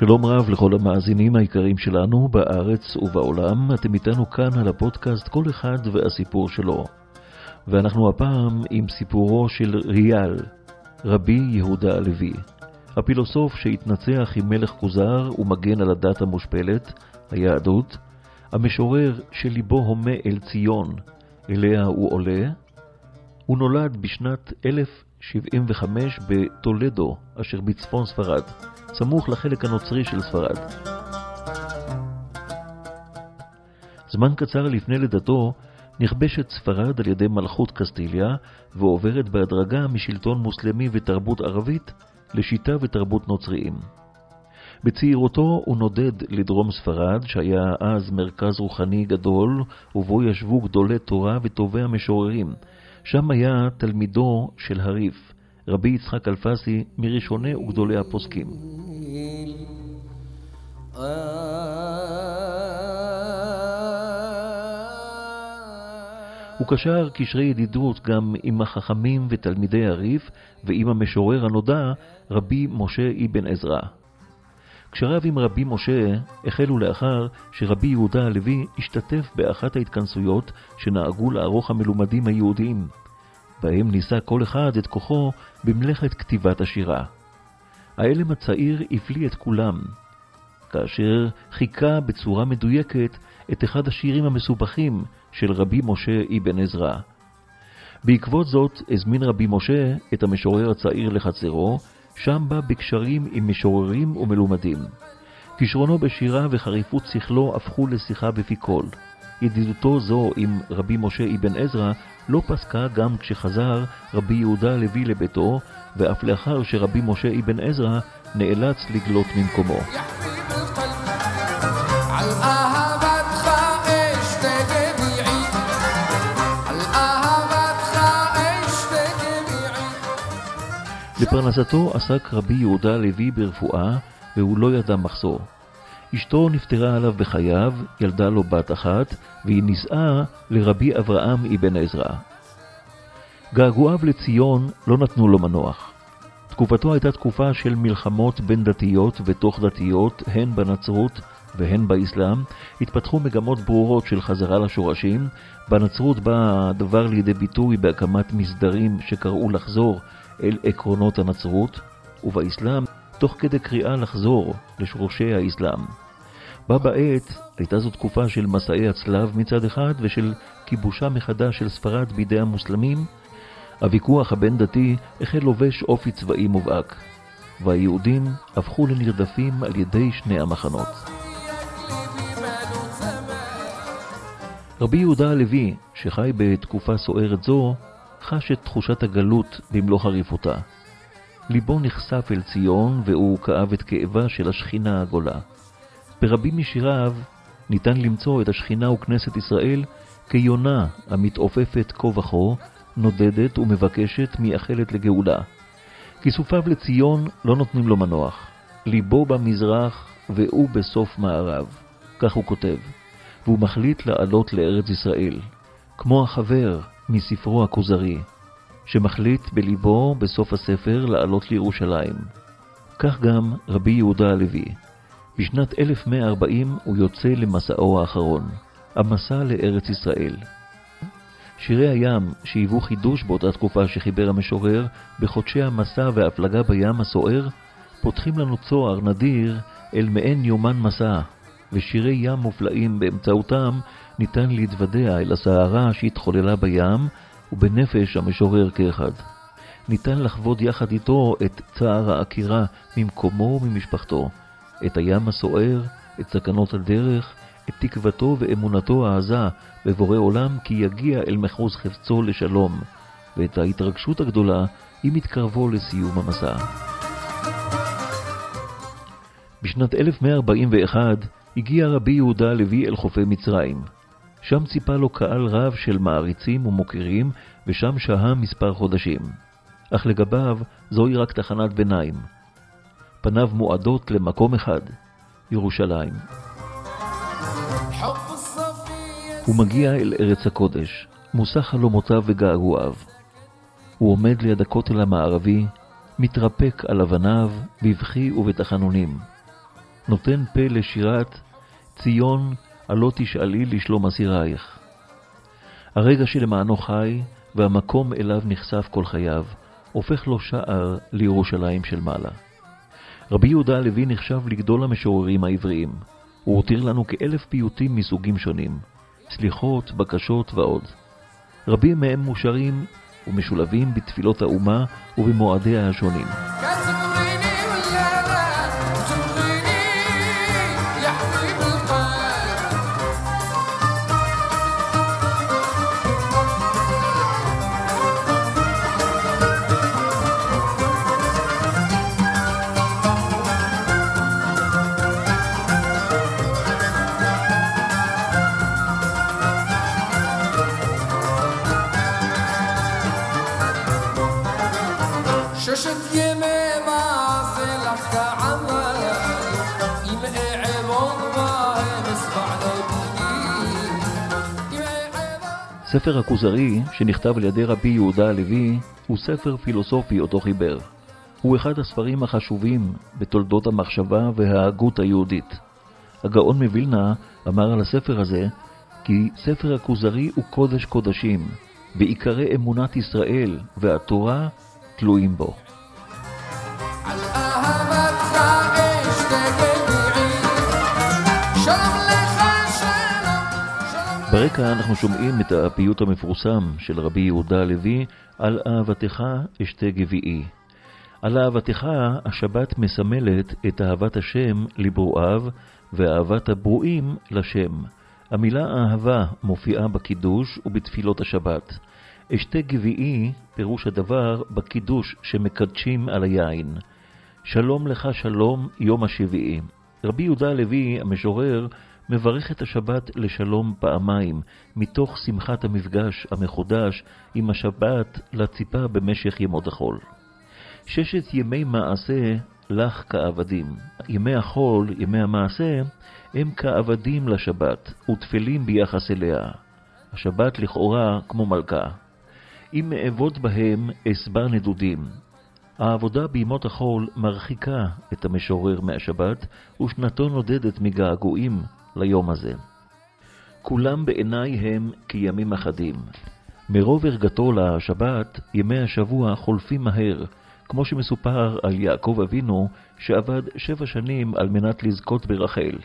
שלום רב לכל המאזינים היקרים שלנו בארץ ובעולם, אתם איתנו כאן על הפודקאסט כל אחד והסיפור שלו. ואנחנו הפעם עם סיפורו של ריאל, רבי יהודה הלוי, הפילוסוף שהתנצח עם מלך כוזר ומגן על הדת המושפלת, היהדות, המשורר שליבו הומה אל ציון, אליה הוא עולה, הוא נולד בשנת 1075 בטולדו, אשר בצפון ספרד. סמוך לחלק הנוצרי של ספרד. זמן קצר לפני לידתו נכבשת ספרד על ידי מלכות קסטיליה ועוברת בהדרגה משלטון מוסלמי ותרבות ערבית לשיטה ותרבות נוצריים. בצעירותו הוא נודד לדרום ספרד, שהיה אז מרכז רוחני גדול, ובו ישבו גדולי תורה וטובי המשוררים. שם היה תלמידו של הריף, רבי יצחק אלפסי, מראשוני וגדולי הפוסקים. הוא קשר קשרי ידידות גם עם החכמים ותלמידי הריף ועם המשורר הנודע, רבי משה אבן עזרא. קשריו עם רבי משה החלו לאחר שרבי יהודה הלוי השתתף באחת ההתכנסויות שנהגו לערוך המלומדים היהודיים, בהם ניסה כל אחד את כוחו במלאכת כתיבת השירה. האלם הצעיר הפליא את כולם, כאשר חיכה בצורה מדויקת את אחד השירים המסובכים של רבי משה אבן עזרא. בעקבות זאת הזמין רבי משה את המשורר הצעיר לחצרו, שם בא בקשרים עם משוררים ומלומדים. כישרונו בשירה וחריפות שכלו הפכו לשיחה בפי כל. ידידותו זו עם רבי משה אבן עזרא לא פסקה גם כשחזר רבי יהודה הלוי לביתו, ואף לאחר שרבי משה אבן עזרא נאלץ לגלות ממקומו. לפרנסתו עסק רבי יהודה הלוי ברפואה, והוא לא ידע מחסור. אשתו נפטרה עליו בחייו, ילדה לו בת אחת, והיא נישאה לרבי אברהם אבן עזרא. געגועיו לציון לא נתנו לו מנוח. תקופתו הייתה תקופה של מלחמות בין דתיות ותוך דתיות, הן בנצרות והן באסלאם, התפתחו מגמות ברורות של חזרה לשורשים. בנצרות בא הדבר לידי ביטוי בהקמת מסדרים שקראו לחזור אל עקרונות הנצרות, ובאסלאם תוך כדי קריאה לחזור לשורשי האסלאם. בה בעת הייתה זו תקופה של מסעי הצלב מצד אחד ושל כיבושה מחדש של ספרד בידי המוסלמים. הוויכוח הבין-דתי החל לובש אופי צבאי מובהק, והיהודים הפכו לנרדפים על ידי שני המחנות. רבי יהודה הלוי, שחי בתקופה סוערת זו, חש את תחושת הגלות במלוא חריפותה. ליבו נחשף אל ציון, והוא כאב את כאבה של השכינה הגולה. ברבים משיריו ניתן למצוא את השכינה וכנסת ישראל כיונה המתעופפת כה וכה, נודדת ומבקשת מייחלת לגאולה. כיסופיו לציון לא נותנים לו מנוח. ליבו במזרח והוא בסוף מערב. כך הוא כותב. והוא מחליט לעלות לארץ ישראל, כמו החבר מספרו הכוזרי. שמחליט בליבו בסוף הספר לעלות לירושלים. כך גם רבי יהודה הלוי. בשנת 1140 הוא יוצא למסעו האחרון, המסע לארץ ישראל. שירי הים, שהיוו חידוש באותה תקופה שחיבר המשורר, בחודשי המסע וההפלגה בים הסוער, פותחים לנו צוהר נדיר אל מעין יומן מסע, ושירי ים מופלאים באמצעותם ניתן להתוודע אל הסערה שהתחוללה בים, ובנפש המשורר כאחד. ניתן לחוות יחד איתו את צער העקירה ממקומו וממשפחתו, את הים הסוער, את סכנות הדרך, את תקוותו ואמונתו העזה בבורא עולם כי יגיע אל מחוז חפצו לשלום, ואת ההתרגשות הגדולה עם התקרבו לסיום המסע. בשנת 1141 הגיע רבי יהודה הלוי אל חופי מצרים. שם ציפה לו קהל רב של מעריצים ומוקירים, ושם שהה מספר חודשים. אך לגביו זוהי רק תחנת ביניים. פניו מועדות למקום אחד, ירושלים. הוא מגיע אל ארץ הקודש, מושא חלומותיו וגעגועיו. הוא עומד ליד הכותל המערבי, מתרפק על אבניו, בבכי ובתחנונים. נותן פה לשירת ציון, הלא תשאלי לשלום אסירייך. הרגע שלמענו חי, והמקום אליו נחשף כל חייו, הופך לו שער לירושלים של מעלה. רבי יהודה הלוי נחשב לגדול המשוררים העבריים. הוא הותיר לנו כאלף פיוטים מסוגים שונים, סליחות, בקשות ועוד. רבים מהם מושרים ומשולבים בתפילות האומה ובמועדיה השונים. ספר הכוזרי, שנכתב על ידי רבי יהודה הלוי, הוא ספר פילוסופי אותו חיבר. הוא אחד הספרים החשובים בתולדות המחשבה וההגות היהודית. הגאון מווילנה אמר על הספר הזה כי ספר הכוזרי הוא קודש קודשים, ועיקרי אמונת ישראל והתורה תלויים בו. ברקע אנחנו שומעים את הפיוט המפורסם של רבי יהודה הלוי על אהבתך אשתה גביעי. על אהבתך השבת מסמלת את אהבת השם לברואיו ואהבת הברואים לשם. המילה אהבה מופיעה בקידוש ובתפילות השבת. אשתה גביעי פירוש הדבר בקידוש שמקדשים על היין. שלום לך שלום יום השביעי. רבי יהודה הלוי, המשורר, מברך את השבת לשלום פעמיים, מתוך שמחת המפגש המחודש עם השבת לציפה במשך ימות החול. ששת ימי מעשה לך כעבדים. ימי החול, ימי המעשה, הם כעבדים לשבת, וטפלים ביחס אליה. השבת לכאורה כמו מלכה. אם אעבוד בהם, אסבר נדודים. העבודה בימות החול מרחיקה את המשורר מהשבת, ושנתו נודדת מגעגועים ליום הזה. כולם בעיניי הם כימים אחדים. מרוב הרגתו לשבת, ימי השבוע חולפים מהר, כמו שמסופר על יעקב אבינו, שעבד שבע שנים על מנת לזכות ברחל.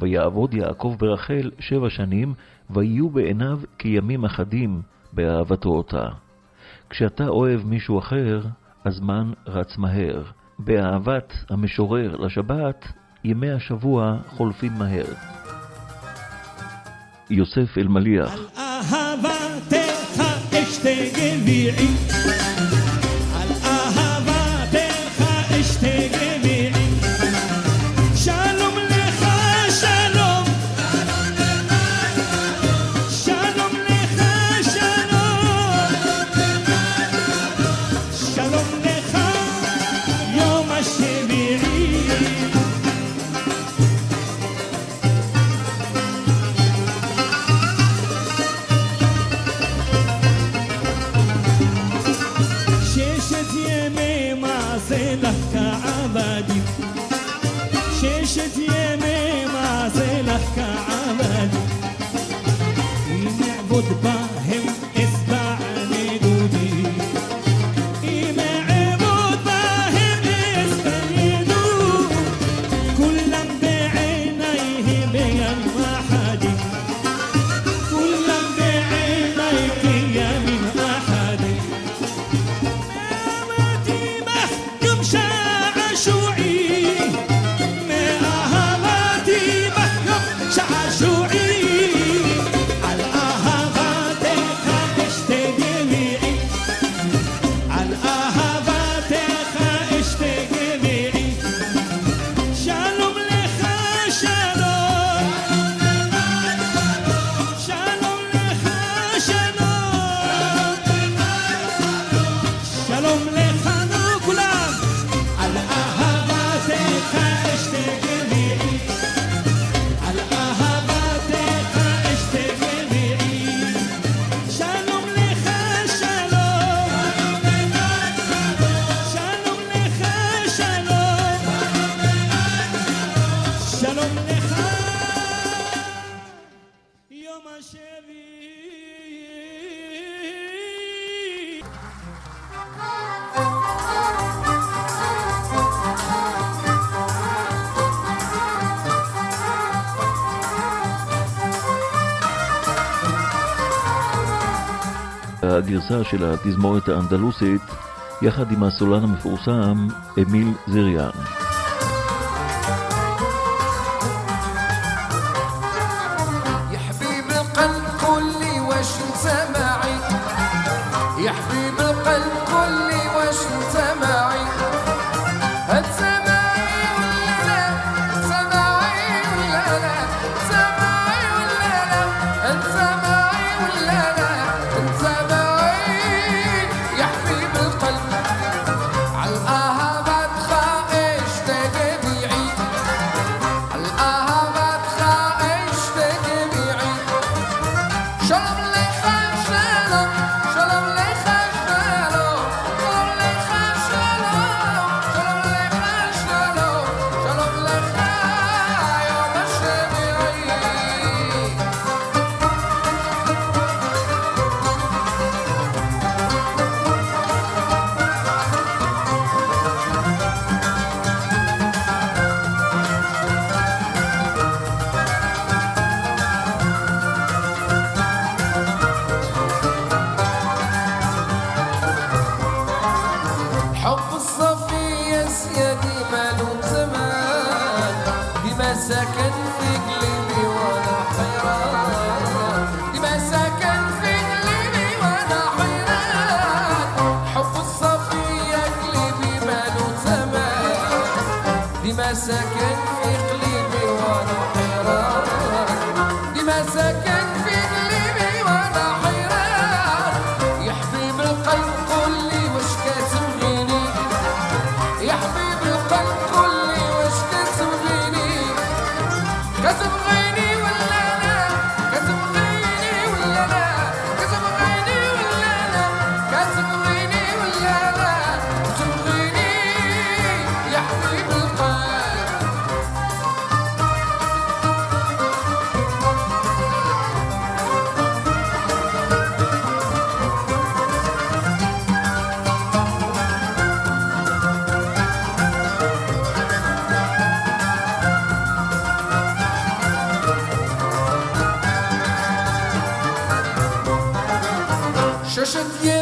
ויעבוד יעקב ברחל שבע שנים, ויהיו בעיניו כימים אחדים באהבתו אותה. כשאתה אוהב מישהו אחר, הזמן רץ מהר. באהבת המשורר לשבת, ימי השבוע חולפים מהר. יוסף אלמליח. על אהבתך אשתה הגרסה של התזמורת האנדלוסית יחד עם הסולן המפורסם אמיל זריאן. second. 这是爹